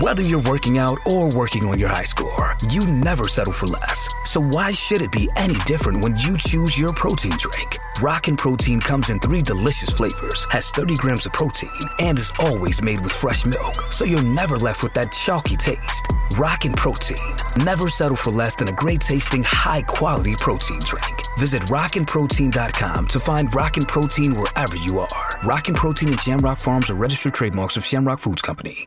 Whether you're working out or working on your high score, you never settle for less. So why should it be any different when you choose your protein drink? Rockin' Protein comes in three delicious flavors, has 30 grams of protein, and is always made with fresh milk, so you're never left with that chalky taste. Rockin' Protein. Never settle for less than a great tasting, high quality protein drink. Visit rockinprotein.com to find Rockin' Protein wherever you are. Rockin' Protein and Shamrock Farms are registered trademarks of Shamrock Foods Company.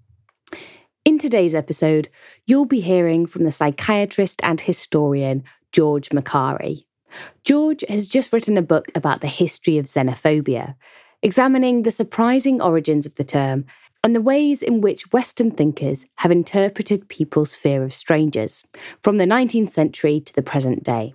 In today's episode, you'll be hearing from the psychiatrist and historian George Makari. George has just written a book about the history of xenophobia, examining the surprising origins of the term and the ways in which Western thinkers have interpreted people's fear of strangers from the 19th century to the present day.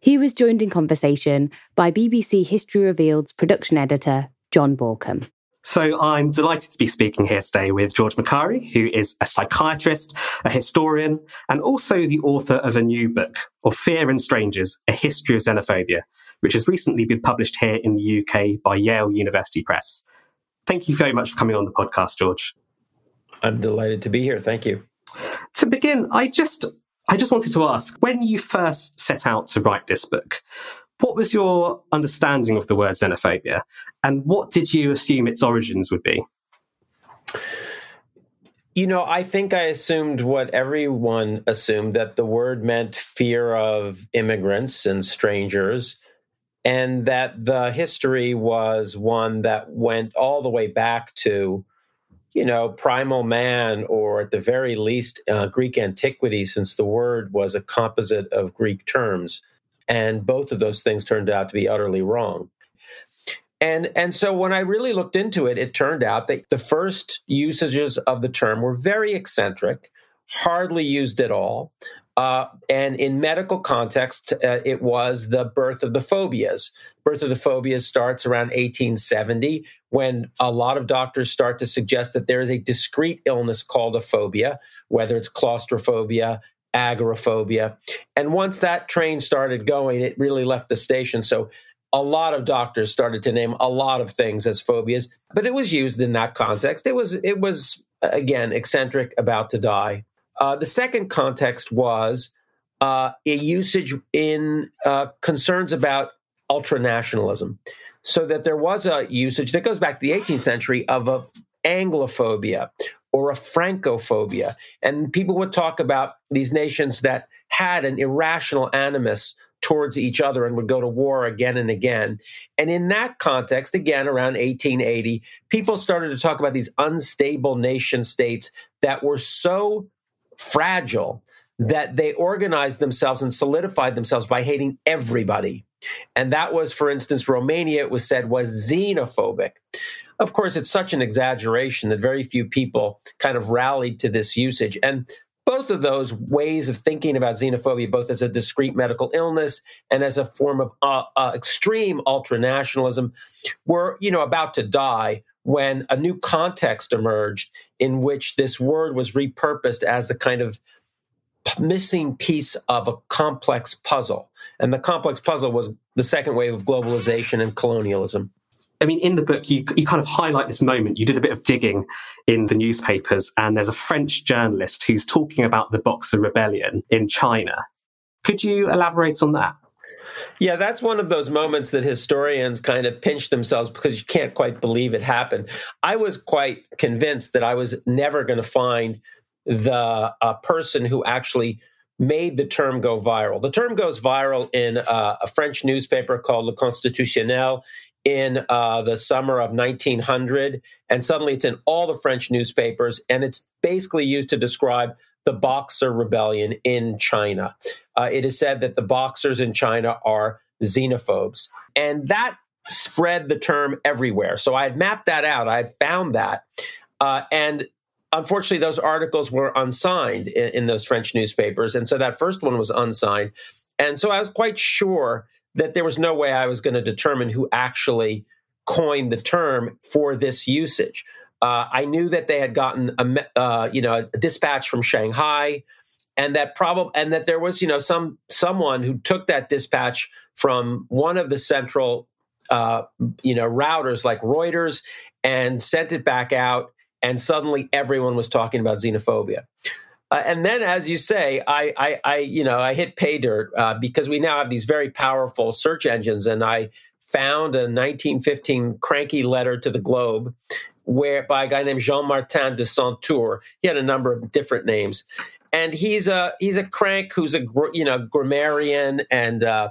He was joined in conversation by BBC History Revealed's production editor, John Bauckham. So I'm delighted to be speaking here today with George Makari, who is a psychiatrist, a historian, and also the author of a new book, Of Fear and Strangers, A History of Xenophobia, which has recently been published here in the UK by Yale University Press. Thank you very much for coming on the podcast, George. I'm delighted to be here. Thank you. To begin, I just I just wanted to ask, when you first set out to write this book, what was your understanding of the word xenophobia, and what did you assume its origins would be? You know, I think I assumed what everyone assumed that the word meant fear of immigrants and strangers, and that the history was one that went all the way back to, you know, primal man, or at the very least, uh, Greek antiquity, since the word was a composite of Greek terms. And both of those things turned out to be utterly wrong. And, and so when I really looked into it, it turned out that the first usages of the term were very eccentric, hardly used at all. Uh, and in medical context, uh, it was the birth of the phobias. Birth of the phobias starts around 1870 when a lot of doctors start to suggest that there is a discrete illness called a phobia, whether it's claustrophobia, agoraphobia. And once that train started going, it really left the station. So a lot of doctors started to name a lot of things as phobias, but it was used in that context. It was it was again eccentric, about to die. Uh, the second context was uh, a usage in uh, concerns about ultranationalism, so that there was a usage that goes back to the 18th century of a Anglophobia or a Francophobia. And people would talk about these nations that had an irrational animus towards each other and would go to war again and again. And in that context, again, around 1880, people started to talk about these unstable nation states that were so fragile that they organized themselves and solidified themselves by hating everybody. And that was, for instance, Romania, it was said was xenophobic. Of course, it's such an exaggeration that very few people kind of rallied to this usage. And both of those ways of thinking about xenophobia, both as a discrete medical illness and as a form of uh, uh, extreme ultranationalism, were you know about to die when a new context emerged in which this word was repurposed as the kind of missing piece of a complex puzzle. And the complex puzzle was the second wave of globalization and colonialism. I mean, in the book, you, you kind of highlight this moment. You did a bit of digging in the newspapers, and there's a French journalist who's talking about the Boxer Rebellion in China. Could you elaborate on that? Yeah, that's one of those moments that historians kind of pinch themselves because you can't quite believe it happened. I was quite convinced that I was never going to find the uh, person who actually made the term go viral. The term goes viral in uh, a French newspaper called Le Constitutionnel in uh, the summer of 1900, and suddenly it's in all the French newspapers, and it's basically used to describe the Boxer Rebellion in China. Uh, it is said that the Boxers in China are xenophobes, and that spread the term everywhere. So I had mapped that out. I had found that, uh, and unfortunately, those articles were unsigned in, in those French newspapers, and so that first one was unsigned, and so I was quite sure that there was no way I was going to determine who actually coined the term for this usage. Uh, I knew that they had gotten a uh, you know a dispatch from Shanghai, and that probably and that there was you know some someone who took that dispatch from one of the central uh, you know routers like Reuters and sent it back out, and suddenly everyone was talking about xenophobia. Uh, and then, as you say, I, I, I, you know, I hit pay dirt uh, because we now have these very powerful search engines, and I found a 1915 cranky letter to the Globe, where by a guy named Jean Martin de Saint-Tour. He had a number of different names, and he's a he's a crank who's a you know grammarian and uh,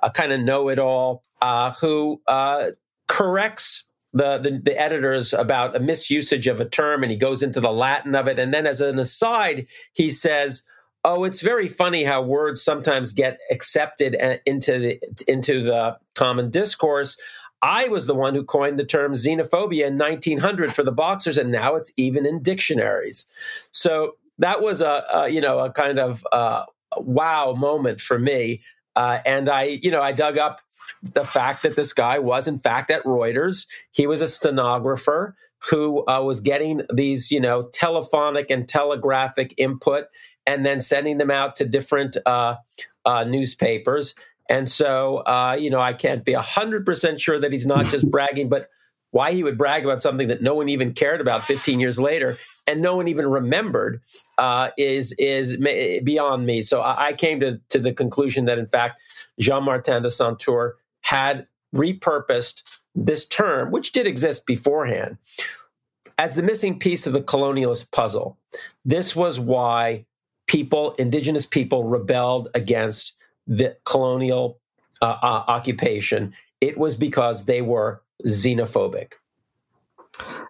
a kind of know it all uh, who uh, corrects the, the, the editors about a misusage of a term and he goes into the Latin of it. And then as an aside, he says, Oh, it's very funny how words sometimes get accepted uh, into the into the common discourse. I was the one who coined the term xenophobia in 1900 for the boxers, and now it's even in dictionaries. So that was a, a you know a kind of uh, wow moment for me. Uh, and I you know I dug up the fact that this guy was, in fact, at Reuters. He was a stenographer who uh, was getting these, you know, telephonic and telegraphic input and then sending them out to different uh, uh, newspapers. And so, uh, you know, I can't be 100% sure that he's not just bragging, but why he would brag about something that no one even cared about 15 years later and no one even remembered uh, is is beyond me. So I, I came to, to the conclusion that, in fact, Jean Martin de Saint-Tour had repurposed this term, which did exist beforehand, as the missing piece of the colonialist puzzle. This was why people, indigenous people, rebelled against the colonial uh, uh, occupation. It was because they were xenophobic.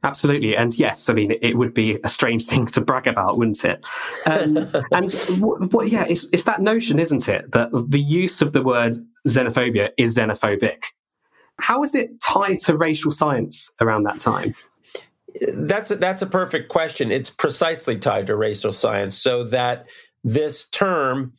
Absolutely, and yes, I mean it, would be a strange thing to brag about, wouldn't it? Um, and what, what, yeah, it's, it's that notion, isn't it, that the use of the word xenophobia is xenophobic. How is it tied to racial science around that time? That's a, that's a perfect question. It's precisely tied to racial science, so that this term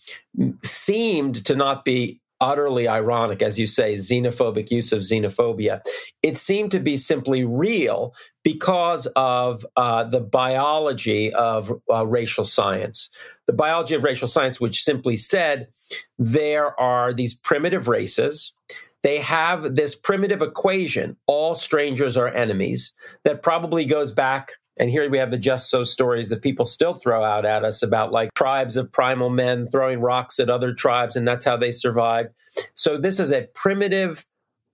seemed to not be utterly ironic, as you say, xenophobic use of xenophobia. It seemed to be simply real because of uh, the biology of uh, racial science. The biology of racial science, which simply said there are these primitive races. They have this primitive equation all strangers are enemies that probably goes back and here we have the just so stories that people still throw out at us about like tribes of primal men throwing rocks at other tribes, and that's how they survived. So this is a primitive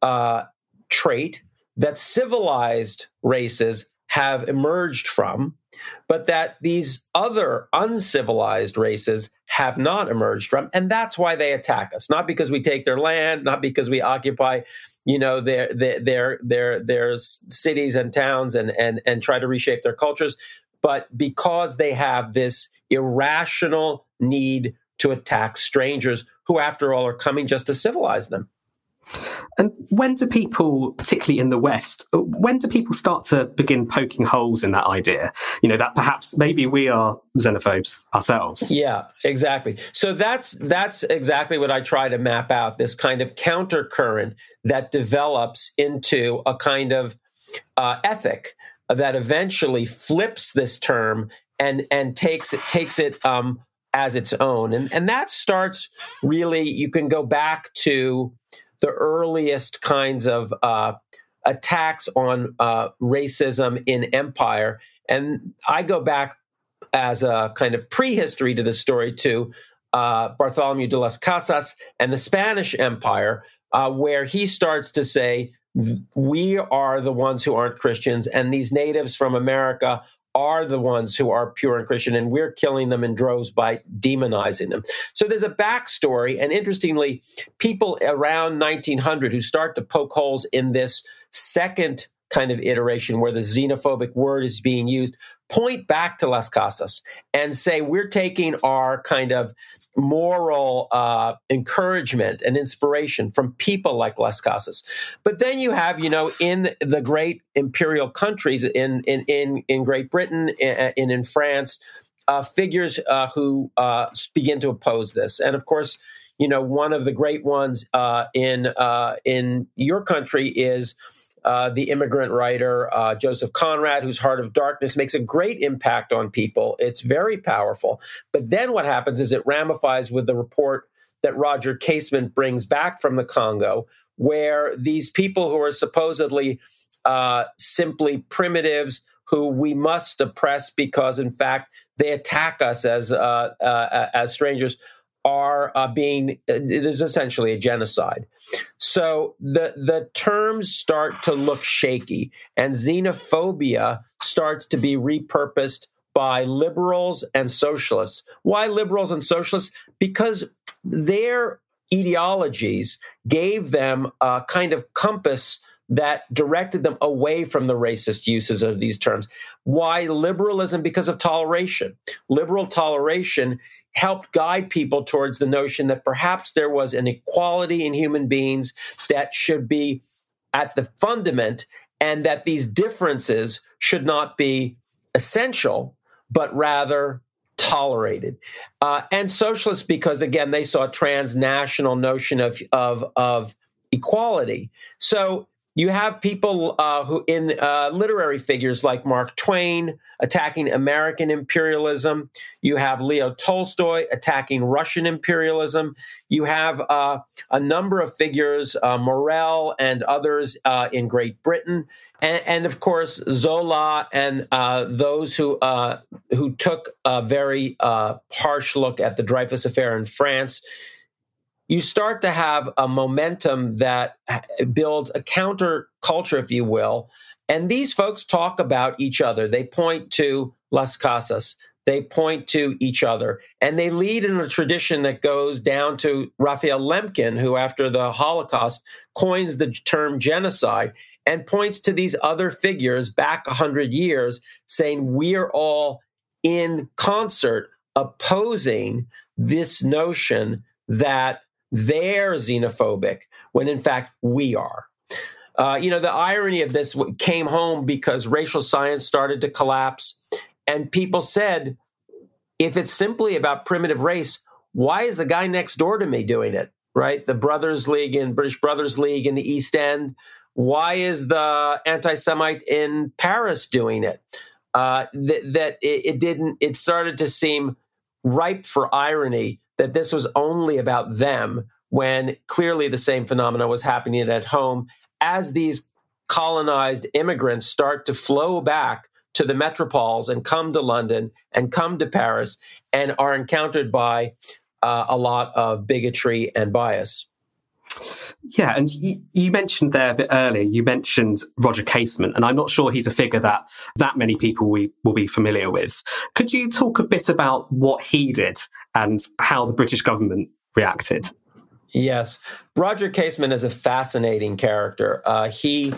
uh, trait that civilized races have emerged from. but that these other uncivilized races have not emerged from. And that's why they attack us, not because we take their land, not because we occupy you know their their their their, cities and towns and and and try to reshape their cultures. But because they have this irrational need to attack strangers who after all are coming just to civilize them and when do people, particularly in the West, when do people start to begin poking holes in that idea? You know, that perhaps maybe we are xenophobes ourselves. Yeah, exactly. So that's that's exactly what I try to map out, this kind of countercurrent that develops into a kind of uh, ethic that eventually flips this term and and takes it takes it um, as its own. And and that starts really you can go back to the earliest kinds of uh, attacks on uh, racism in empire. And I go back as a kind of prehistory to the story to uh, Bartholomew de las Casas and the Spanish Empire, uh, where he starts to say, we are the ones who aren't Christians, and these natives from America are the ones who are pure and Christian, and we're killing them in droves by demonizing them. So there's a backstory, and interestingly, people around 1900 who start to poke holes in this second kind of iteration where the xenophobic word is being used point back to Las Casas and say we're taking our kind of moral uh, encouragement and inspiration from people like Las Casas. But then you have, you know, in the great imperial countries, in in in, in Great Britain, in, in France, uh, figures uh, who uh, begin to oppose this, and of course. You know, one of the great ones uh, in uh, in your country is uh, the immigrant writer uh, Joseph Conrad, whose Heart of Darkness makes a great impact on people. It's very powerful. But then what happens is it ramifies with the report that Roger Casement brings back from the Congo, where these people who are supposedly uh, simply primitives who we must oppress because, in fact, they attack us as uh, uh, as strangers are uh, being it is essentially a genocide. So the the terms start to look shaky, and xenophobia starts to be repurposed by liberals and socialists. Why liberals and socialists? Because their ideologies gave them a kind of compass that directed them away from the racist uses of these terms. Why liberalism? Because of toleration. Liberal toleration helped guide people towards the notion that perhaps there was an equality in human beings that should be at the fundament and that these differences should not be essential, but rather tolerated. Uh, and socialists, because again, they saw a transnational notion of, of, of equality. So you have people uh, who, in uh, literary figures like Mark Twain, attacking American imperialism. You have Leo Tolstoy attacking Russian imperialism. You have uh, a number of figures, uh, Morel and others uh, in Great Britain, and, and, of course Zola and uh, those who who took a very harsh look at the Dreyfus affair in France you start to have a momentum that builds a counter culture, if you will. And these folks talk about each other. They point to Las Casas. They point to each other. And they lead in a tradition that goes down to Raphael Lemkin, who, after the Holocaust, coins the term genocide and points to these other figures back 100 years, saying, We're all in concert opposing this notion that they're xenophobic when in fact we are. Uh, you know, the irony of this came home because racial science started to collapse, and people said, if it's simply about primitive race, why is the guy next door to me doing it? Right? The Brothers League in British Brothers League in the East End. Why is the anti Semite in Paris doing it? Uh, that that it, it didn't, it started to seem ripe for irony that this was only about them when clearly the same phenomena was happening at home as these colonized immigrants start to flow back to the metropoles and come to London and come to Paris and are encountered by uh, a lot of bigotry and bias. Yeah, and you, mentioned there a bit earlier, you mentioned Roger Casement, and I'm not sure he's a figure that that many people we will be familiar with. Could you talk a bit about what he did and how the British government reacted? Yes. Roger Casement is a fascinating character. Uh, he,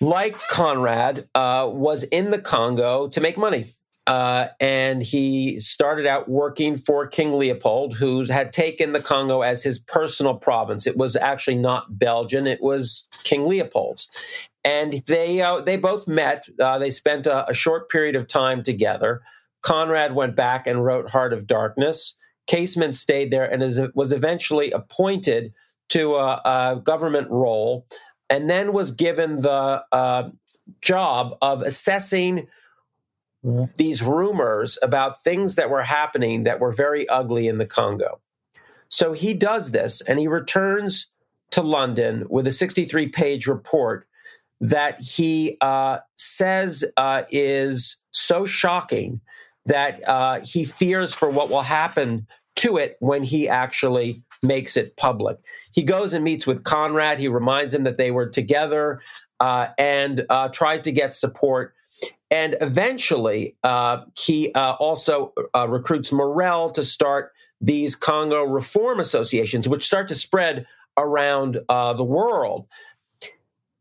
like Conrad, uh, was in the Congo to make money. Uh, and he started out working for King Leopold, who had taken the Congo as his personal province. It was actually not Belgian; it was King Leopold's. And they uh, they both met. Uh, they spent a, a, short period of time together. Conrad went back and wrote Heart of Darkness. Casement stayed there and is, was eventually appointed to a, a, government role, and then was given the uh, job of assessing these rumors about things that were happening that were very ugly in the Congo. So he does this and he returns to London with a 63 page report that he uh, says uh, is so shocking that uh, he fears for what will happen to it when he actually makes it public. He goes and meets with Conrad. He reminds him that they were together uh, and uh, tries to get support and eventually, uh, he uh, also uh, recruits Morel to start these Congo reform associations, which start to spread around uh, the world.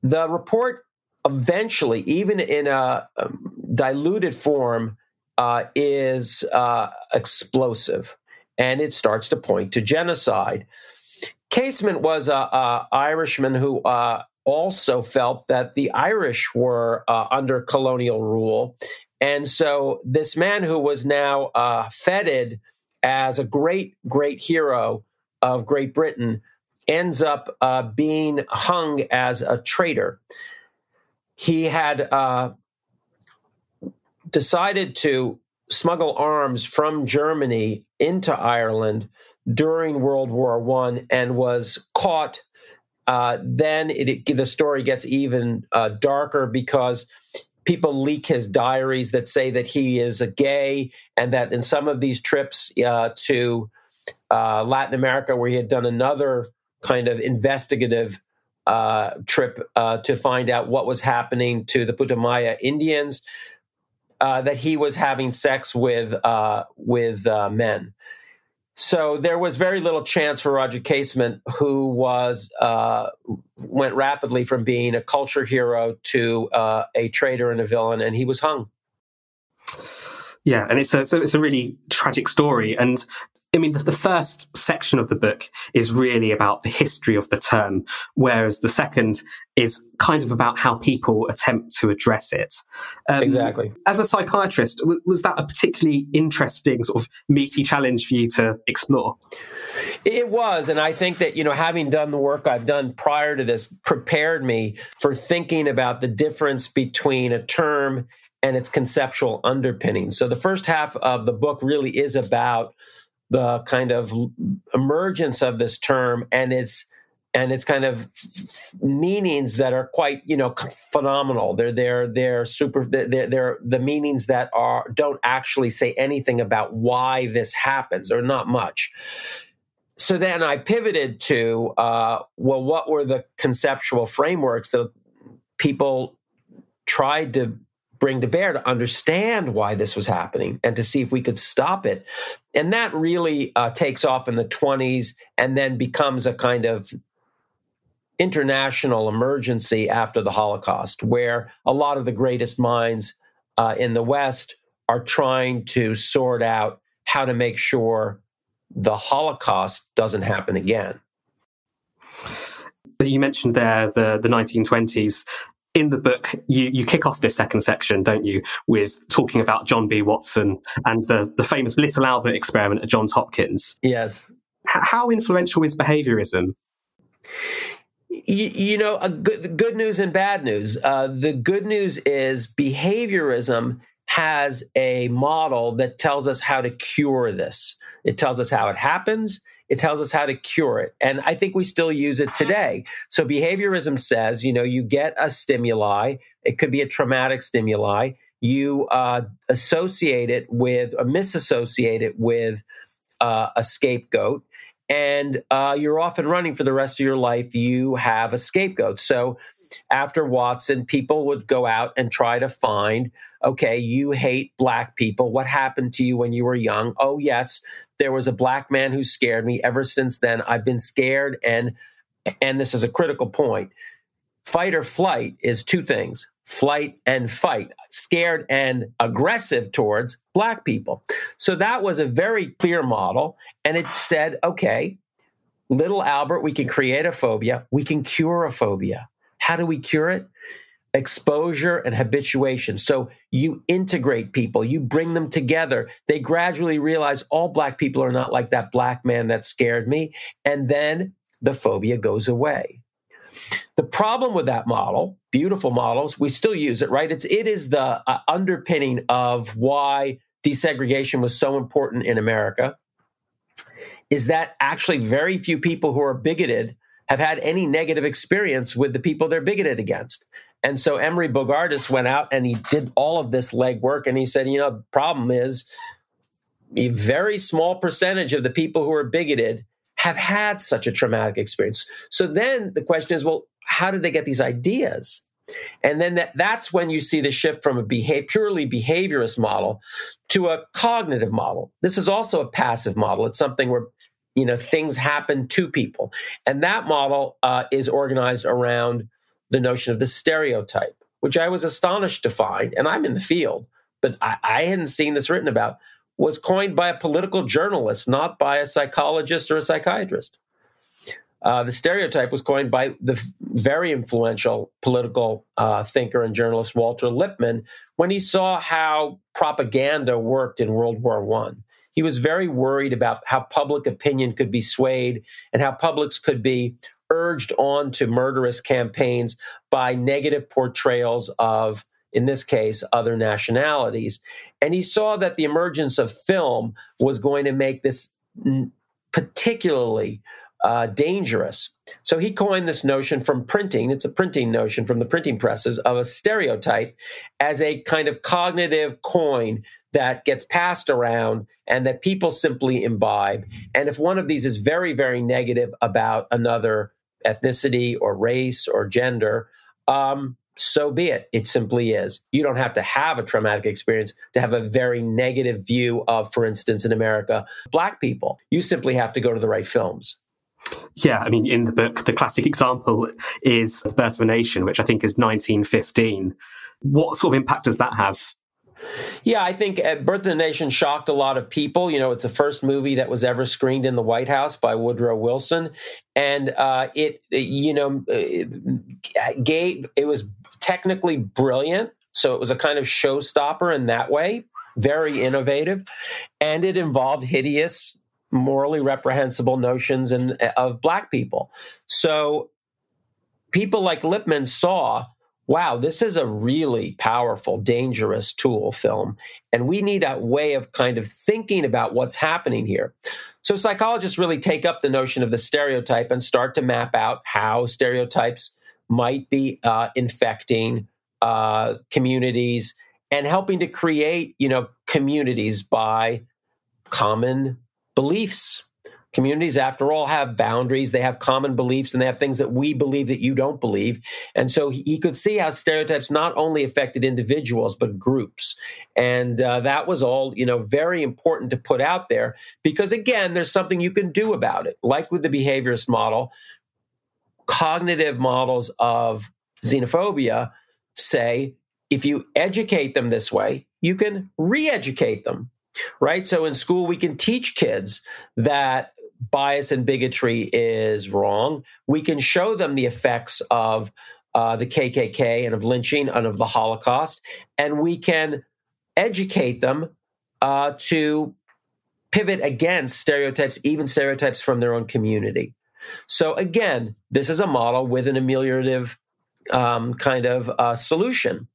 The report eventually, even in a um, diluted form, uh, is uh, explosive and it starts to point to genocide. Casement was an Irishman who also felt that the Irish were uh, under colonial rule. And so this man who was now uh, feted as a great, great hero of Great Britain ends up uh, being hung as a traitor. He had uh, decided to smuggle arms from Germany into Ireland during World War One and was caught uh, then it, it, the story gets even uh, darker because people leak his diaries that say that he is a gay and that in some of these trips uh, to uh, Latin America, where he had done another kind of investigative uh, trip to find out what was happening to the Putumayo Indians, that he was having sex with with men. So there was very little chance for Roger Casement, who was uh, went rapidly from being a culture hero to uh, a traitor and a villain, and he was hung. Yeah, and it's a so it's a really tragic story, and I mean, the, the, first section of the book is really about the history of the term, whereas the second is kind of about how people attempt to address it. Um, exactly. As a psychiatrist, w- was that a particularly interesting sort of meaty challenge for you to explore? It was. And I think that, you know, having done the work I've done prior to this prepared me for thinking about the difference between a term and its conceptual underpinning. So the first half of the book really is about the kind of emergence of this term and its and its kind of meanings that are quite you know phenomenal. They're they're they're super they're, they're the meanings that are don't actually say anything about why this happens or not much. So then i pivoted to uh, well what were the conceptual frameworks that people tried to bring to bear to understand why this was happening and to see if we could stop it. And that really uh, takes off in the 20s and then becomes a kind of international emergency after the Holocaust, where a lot of the greatest minds uh, in the West are trying to sort out how to make sure the Holocaust doesn't happen again. You mentioned there the, the 1920s in the book, you, you kick off this second section, don't you, with talking about John B. Watson and the, the famous Little Albert experiment at Johns Hopkins. Yes. H- how influential is behaviorism? You, you know, good, good news and bad news. Uh, the good news is behaviorism has a model that tells us how to cure this. It tells us how it happens. It tells us how to cure it. And I think we still use it today. So behaviorism says, you know, you get a stimuli. It could be a traumatic stimuli. You uh, associate it with, or misassociate it with uh, a scapegoat. and uh, you're off and running for the rest of your life. You have a scapegoat. So after Watson, people would go out and try to find okay, you hate black people. What happened to you when you were young? Oh, yes, there was a black man who scared me. Ever since then, I've been scared. And, and this is a critical point fight or flight is two things flight and fight, scared and aggressive towards black people. So that was a very clear model. And it said, okay, little Albert, we can create a phobia, we can cure a phobia. How do we cure it? Exposure and habituation. So you integrate people, you bring them together. They gradually realize all black people are not like that black man that scared me. And then the phobia goes away. The problem with that model, beautiful models, we still use it, right? It's it is the uh, underpinning of why desegregation was so important in America. Is that actually very few people who are bigoted have had any negative experience with the people they're bigoted against. And so Emory Bogardus went out and he did all of this legwork and he said, you know, the problem is a very small percentage of the people who are bigoted have had such a traumatic experience. So then the question is, well, how did they get these ideas? And then that, that's when you see the shift from a purely behaviorist model to a cognitive model. This is also a passive model. It's something where you know things happen to people, and that model uh, is organized around the notion of the stereotype, which I was astonished to find, and I'm in the field, but I, I hadn't seen this written about was coined by a political journalist, not by a psychologist or a psychiatrist. Uh, the stereotype was coined by the very influential political uh, thinker and journalist Walter Lippmann when he saw how propaganda worked in World War One. He was very worried about how public opinion could be swayed and how publics could be urged on to murderous campaigns by negative portrayals of in this case, other nationalities. And he saw that the emergence of film was going to make this particularly uh, dangerous. So he coined this notion from printing, it's a printing notion from the printing presses, of a stereotype as a kind of cognitive coin that gets passed around and that people simply imbibe. And if one of these is very, very negative about another ethnicity or race or gender, um, so be it. It simply is. You don't have to have a traumatic experience to have a very negative view of, for instance, in America, black people. You simply have to go to the right films. Yeah, I mean, in the book, the classic example is The Birth of a Nation, which I think is 1915. What sort of impact does that have yeah, I think uh, Birth of the Nation shocked a lot of people. You know, it's the first movie that was ever screened in the White House by Woodrow Wilson, and uh, it, you know, gave it was technically brilliant. So it was a kind of showstopper in that way, very innovative, and it involved hideous, morally reprehensible notions of black people. So people like Lippmann saw wow, this is a really powerful, dangerous tool film. And we need a way of kind of thinking about what's happening here. So psychologists really take up the notion of the stereotype and start to map out how stereotypes might be uh, infecting uh, communities and helping to create, you know, communities by common beliefs Communities, after all, have boundaries. They have common beliefs and they have things that we believe that you don't believe. And so he, could see how stereotypes not only affected individuals, but groups. And uh, that was all, you know, very important to put out there because, again, there's something you can do about it. Like with the behaviorist model, cognitive models of xenophobia say if you educate them this way, you can re educate them right? So in school, we can teach kids that bias and bigotry is wrong. We can show them the effects of uh, the KKK and of lynching and of the Holocaust, and we can educate them uh, to pivot against stereotypes, even stereotypes from their own community. So again, this is a model with an ameliorative um, kind of uh, solution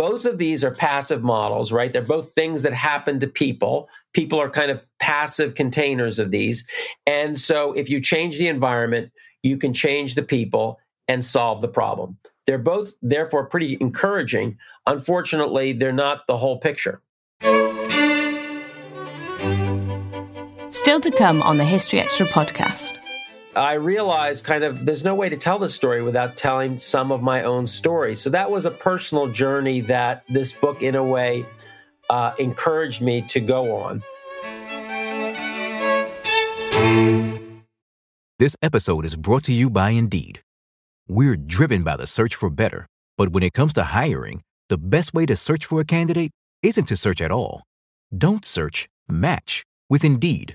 both of these are passive models, right? They're both things that happen to people. People are kind of passive containers of these. And so if you change the environment, you can change the people and solve the problem. They're both, therefore, pretty encouraging. Unfortunately, they're not the whole picture. Still to come on the History Extra podcast. I realized kind of there's no way to tell this story without telling some of my own story. So that was a personal journey that this book, in a way, uh, encouraged me to go on. This episode is brought to you by Indeed. We're driven by the search for better, but when it comes to hiring, the best way to search for a candidate isn't to search at all. Don't search, match with Indeed.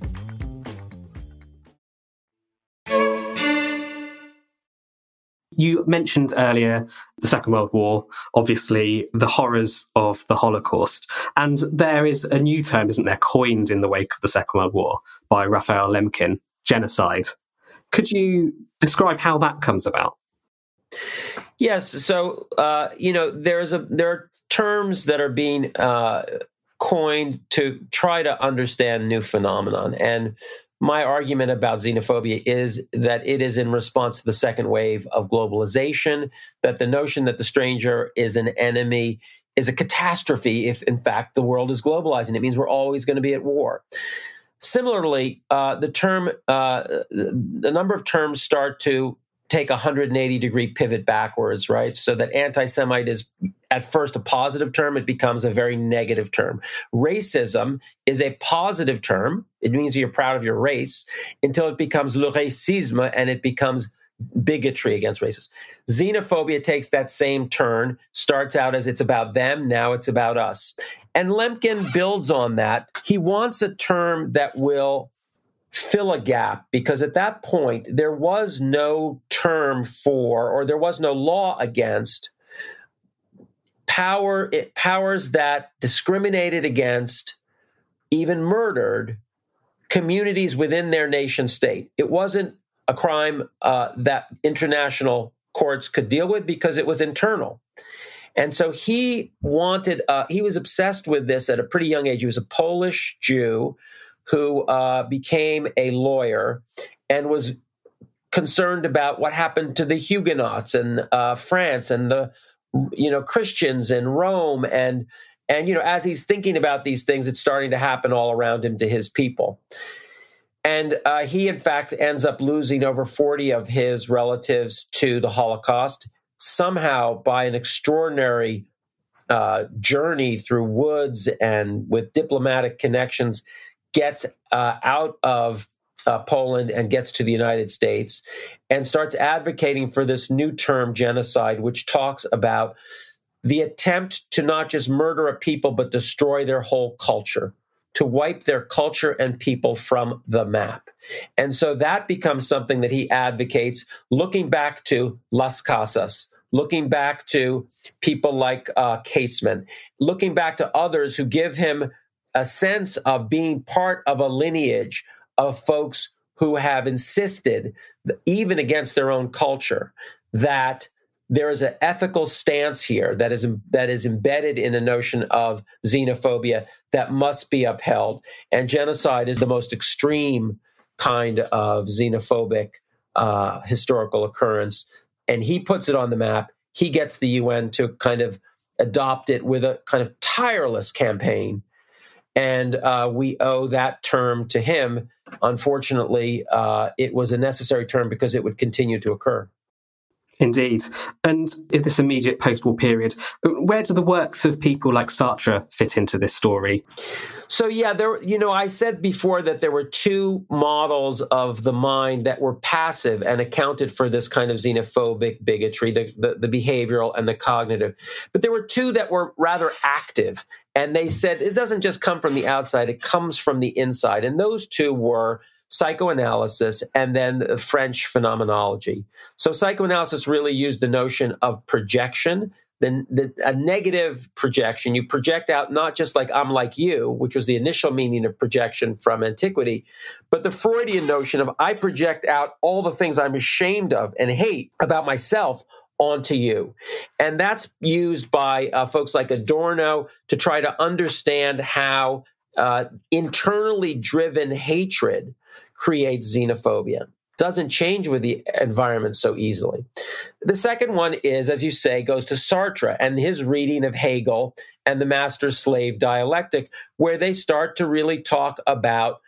You mentioned earlier the Second World War, obviously the horrors of the Holocaust. And there is a new term, isn't there, coined in the wake of the Second World War by Raphael Lemkin genocide. Could you describe how that comes about? Yes. So, uh, you know, there's a there are terms that are being uh, coined to try to understand new phenomenon. And my argument about xenophobia is that it is in response to the second wave of globalization, that the notion that the stranger is an enemy is a catastrophe if, in fact, the world is globalizing. It means we're always going to be at war. Similarly, uh, the term, uh, the number of terms start to take a 180 degree pivot backwards, right? So that anti Semite is at first a positive term, it becomes a very negative term. Racism is a positive term. It means you're proud of your race until it becomes le racisme and it becomes bigotry against races. Xenophobia takes that same turn, starts out as it's about them, now it's about us. And Lemkin builds on that. He wants a term that will fill a gap because at that point there was no term for or there was no law against power it, powers that discriminated against even murdered communities within their nation state. It wasn't a crime uh, that international courts could deal with because it was internal. And so he wanted uh, he was obsessed with this at a pretty young age. He was a polish jew who uh, became a lawyer and was concerned about what happened to the Huguenots in uh, France and the you know Christians in Rome and and you know as he's thinking about these things, it's starting to happen all around him to his people. And uh, he, in fact, ends up losing over 40 of his relatives to the Holocaust, somehow by an extraordinary uh, journey through woods and with diplomatic connections, gets uh, out of uh, Poland and gets to the United States and starts advocating for this new term, genocide, which talks about the attempt to not just murder a people, but destroy their whole culture, to wipe their culture and people from the map. And so that becomes something that he advocates, looking back to Las Casas. Looking back to people like uh, Casement, looking back to others who give him a sense of being part of a lineage of folks who have insisted, even against their own culture, that there is an ethical stance here that is that is embedded in a notion of xenophobia that must be upheld. And genocide is the most extreme kind of xenophobic uh, historical occurrence. And he puts it on the map. He gets the UN to kind of adopt it with a kind of tireless campaign and uh, we owe that term to him. Unfortunately, uh, it was a necessary term because it would continue to occur. Indeed. And in this immediate post war period, where do the works of people like Sartre fit into this story? So yeah, there you know, I said before that there were two models of the mind that were passive and accounted for this kind of xenophobic bigotry, the, the, the behavioral and the cognitive. But there were two that were rather active. And they said it doesn't just come from the outside, it comes from the inside. And those two were psychoanalysis and then French phenomenology. So psychoanalysis really used the notion of projection, then the, a negative projection. You project out not just like I'm like you, which was the initial meaning of projection from antiquity, but the Freudian notion of I project out all the things I'm ashamed of and hate about myself onto you. And that's used by uh, folks like Adorno to try to understand how uh, internally driven hatred creates xenophobia. Doesn't change with the environment so easily. The second one is, as you say, goes to Sartre and his reading of Hegel and the master slave dialectic, where they start to really talk about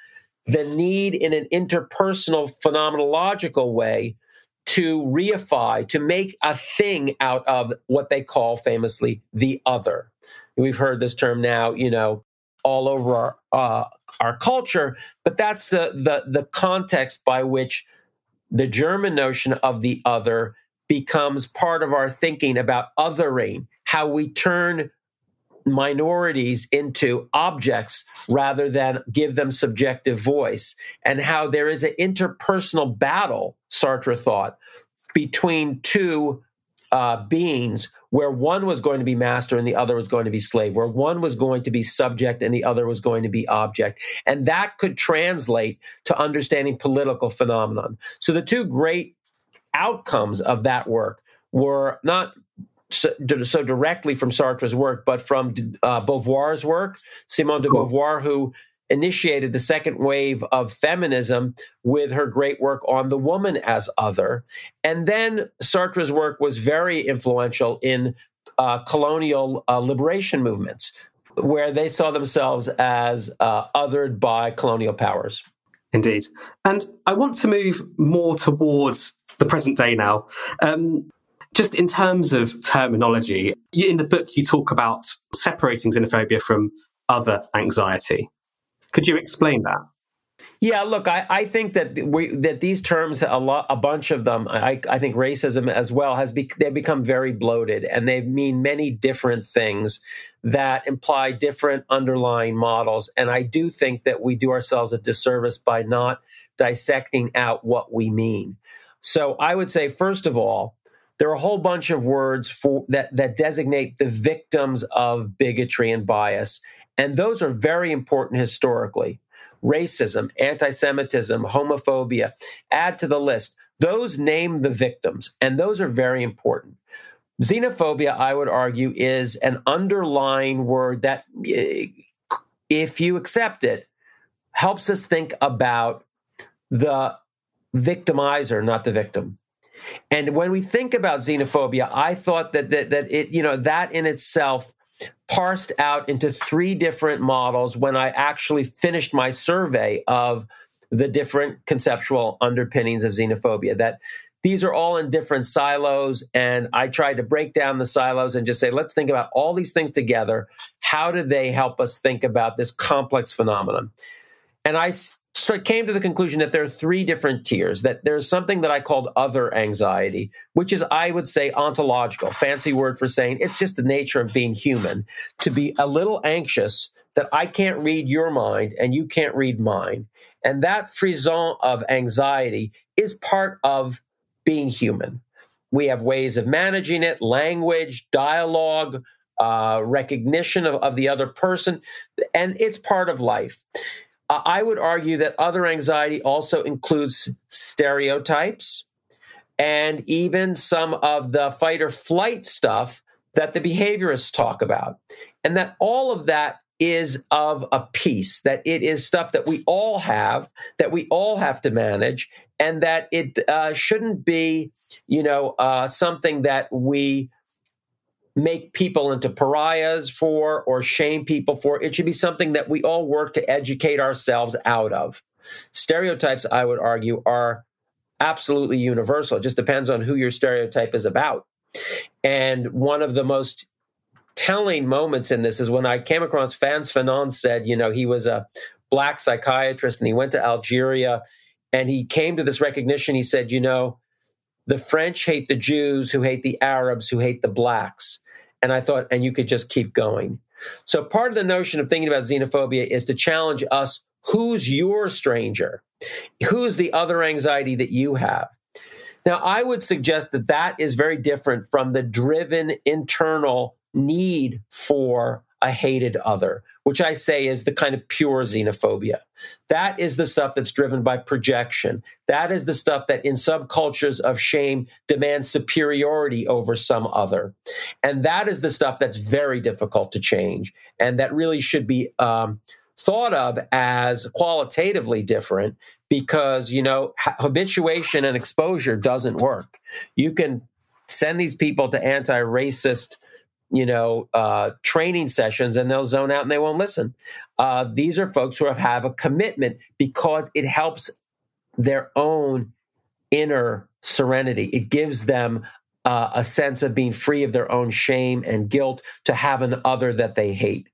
the need in an interpersonal phenomenological way to reify, to make a thing out of what they call famously the other. We've heard this term now, you know, all over our uh, our culture, but that's the the the context by which the German notion of the other becomes part of our thinking about othering, how we turn minorities into objects rather than give them subjective voice, and how there is an interpersonal battle, Sartre thought, between two uh, beings where one was going to be master and the other was going to be slave, where one was going to be subject and the other was going to be object. And that could translate to understanding political phenomenon. So the two great outcomes of that work were not so, so directly from Sartre's work, but from uh, Beauvoir's work, Simone de Beauvoir, who initiated the second wave of feminism with her great work on the woman as other. And then Sartre's work was very influential in uh, colonial uh, liberation movements, where they saw themselves as uh, othered by colonial powers. Indeed. And I want to move more towards the present day now. Um, just in terms of terminology, in the book, you talk about separating xenophobia from other anxiety. Could you explain that? Yeah, look, I, I think that we that these terms a lot a bunch of them I, I think racism as well has be, they've become very bloated and they mean many different things that imply different underlying models and I do think that we do ourselves a disservice by not dissecting out what we mean. So I would say first of all there are a whole bunch of words for that that designate the victims of bigotry and bias and those are very important historically. Racism, anti Semitism, homophobia, add to the list. Those name the victims, and those are very important. Xenophobia, I would argue, is an underlying word that, eh, if you accept it, helps us think about the victimizer, not the victim. And when we think about xenophobia, I thought that that, that it, you know, that in itself parsed out into three different models when I actually finished my survey of the different conceptual underpinnings of xenophobia. That these are all in different silos, and I tried to break down the silos and just say, let's think about all these things together. How do they help us think about this complex phenomenon? And I so I came to the conclusion that there are three different tiers. That there's something that I called other anxiety, which is, I would say, ontological, fancy word for saying it's just the nature of being human to be a little anxious that I can't read your mind and you can't read mine. And that frisson of anxiety is part of being human. We have ways of managing it, language, dialogue, uh, recognition of, of the other person, and it's part of life. I would argue that other anxiety also includes stereotypes and even some of the fight or flight stuff that the behaviorists talk about. And that all of that is of a piece, that it is stuff that we all have, that we all have to manage, and that it uh, shouldn't be, you know, uh, something that we make people into pariahs for or shame people for. It should be something that we all work to educate ourselves out of. Stereotypes, I would argue, are absolutely universal. It just depends on who your stereotype is about. And one of the most telling moments in this is when I came across Frantz Fanon said, you know, he was a black psychiatrist and he went to Algeria and he came to this recognition. He said, you know, the French hate the Jews who hate the Arabs who hate the blacks. And I thought, and you could just keep going. So part of the notion of thinking about xenophobia is to challenge us who's your stranger? Who's the other anxiety that you have? Now, I would suggest that that is very different from the driven internal need for a hated other, which I say is the kind of pure xenophobia. That is the stuff that's driven by projection. That is the stuff that in subcultures of shame demands superiority over some other. And that is the stuff that's very difficult to change and that really should be um, thought of as qualitatively different because, you know, habituation and exposure doesn't work. You can send these people to anti racist you know, uh, training sessions and they'll zone out and they won't listen. Uh, these are folks who have, have a commitment because it helps their own inner serenity. It gives them uh, a sense of being free of their own shame and guilt to have an other that they hate.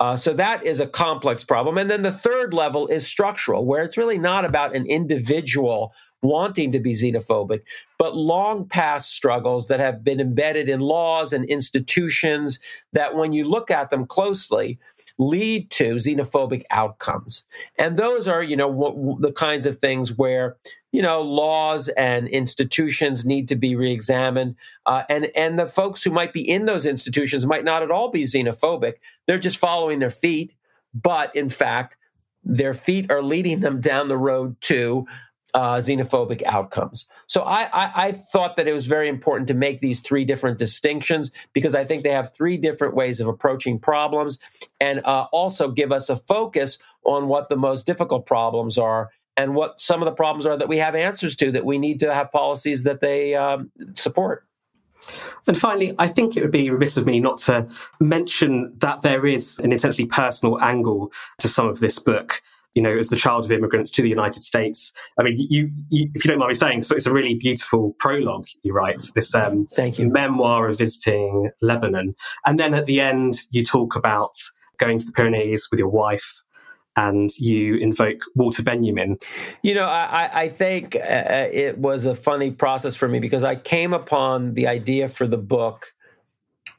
Uh, so that is a complex problem. And then the third level is structural, where it's really not about an individual wanting to be xenophobic, but long past struggles that have been embedded in laws and institutions that, when you look at them closely, lead to xenophobic outcomes. And those are, you know, the kinds of things where, you know, laws and institutions need to be reexamined. Uh, and, and the folks who might be in those institutions might not at all be xenophobic. They're just following their feet. But in fact, their feet are leading them down the road to uh, xenophobic outcomes. So I, I, I, thought that it was very important to make these three different distinctions because I think they have three different ways of approaching problems and uh, also give us a focus on what the most difficult problems are and what some of the problems are that we have answers to that we need to have policies that they um, support. And finally, I think it would be remiss of me not to mention that there is an intensely personal angle to some of this book you know, as the child of immigrants to the United States. I mean, you, you if you don't mind me saying, so it's a really beautiful prologue you write, this um, Thank you. memoir of visiting Lebanon. And then at the end, you talk about going to the Pyrenees with your wife and you invoke Walter Benjamin. You know, I, I think uh, it was a funny process for me because I came upon the idea for the book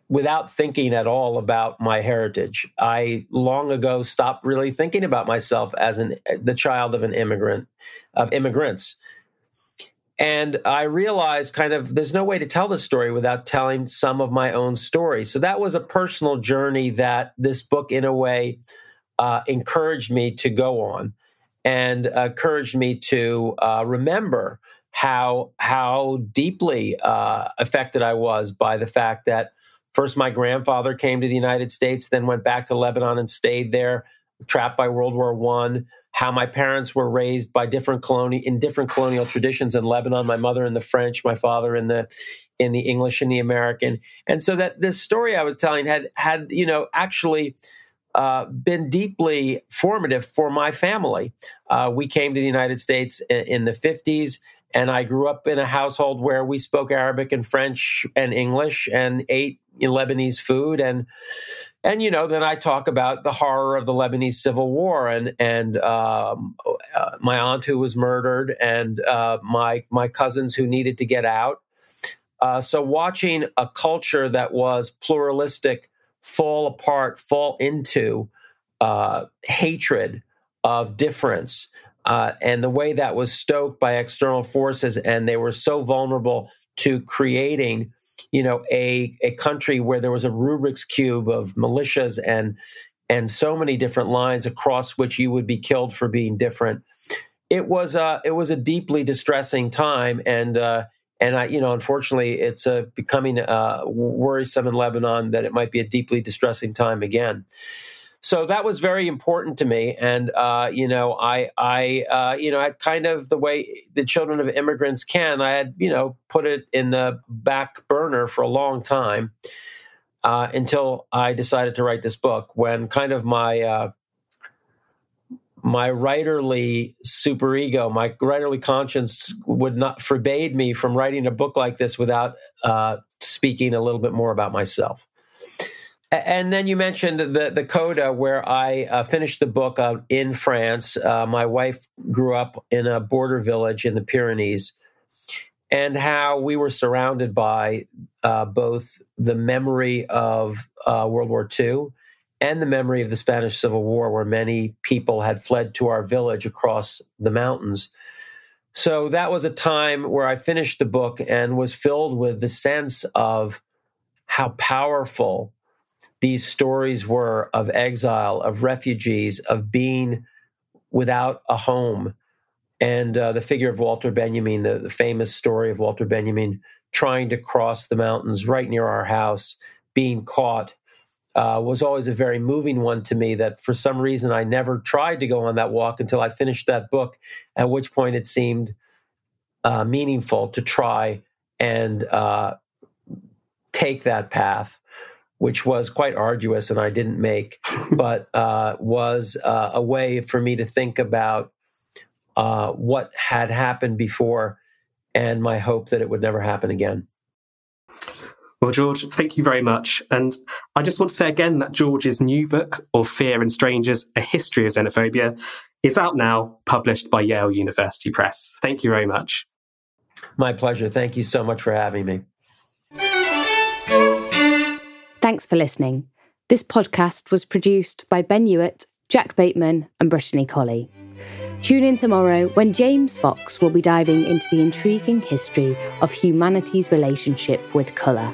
without thinking at all about my heritage. I long ago stopped really thinking about myself as an the child of an immigrant of immigrants. And I realized kind of there's no way to tell this story without telling some of my own story. So that was a personal journey that this book, in a way, uh, encouraged me to go on and encouraged me to uh, remember how how deeply uh, affected I was by the fact that First, my grandfather came to the United States, then went back to Lebanon and stayed there, trapped by World War One. How my parents were raised by different colonial in different colonial traditions in Lebanon. My mother in the French, my father in the in the English and the American. And so that this story I was telling had had you know actually uh, been deeply formative for my family. Uh, we came to the United States in, in the 50s. And I grew up in a household where we spoke Arabic and French and English and ate Lebanese food and and you know then I talk about the horror of the Lebanese civil war and and um, uh, my aunt who was murdered and uh, my my cousins who needed to get out. Uh, so watching a culture that was pluralistic fall apart, fall into uh, hatred of difference, uh, and the way that was stoked by external forces, and they were so vulnerable to creating you know a a country where there was a Rubik's cube of militias and and so many different lines across which you would be killed for being different. It was a it was a deeply distressing time, and uh, and I you know unfortunately it's uh, becoming uh, worrisome in Lebanon that it might be a deeply distressing time again so that was very important to me and uh, you know i i uh, you know i kind of the way the children of immigrants can i had you know put it in the back burner for a long time uh, until i decided to write this book when kind of my uh, my writerly superego, my writerly conscience would not forbade me from writing a book like this without uh, speaking a little bit more about myself. And then you mentioned the the coda where I uh, finished the book uh, in France. Uh, my wife grew up in a border village in the Pyrenees, and how we were surrounded by uh, both the memory of uh, World War II and the memory of the Spanish Civil War, where many people had fled to our village across the mountains. So that was a time where I finished the book and was filled with the sense of how powerful these stories were of exile, of refugees, of being without a home. And uh, the figure of Walter Benjamin, the, the famous story of Walter Benjamin trying to cross the mountains right near our house, being caught, uh, was always a very moving one to me. That for some reason I never tried to go on that walk until I finished that book, at which point it seemed uh, meaningful to try and uh, take that path which was quite arduous and I didn't make, but uh, was uh, a way for me to think about uh, what had happened before and my hope that it would never happen again. Well, George, thank you very much. And I just want to say again that George's new book, Of Fear and Strangers A History of Xenophobia, is out now, published by Yale University Press. Thank you very much. My pleasure. Thank you so much for having me. Thanks for listening. This podcast was produced by Ben Hewitt, Jack Bateman, and Brittany Colley. Tune in tomorrow when James Fox will be diving into the intriguing history of humanity's relationship with colour.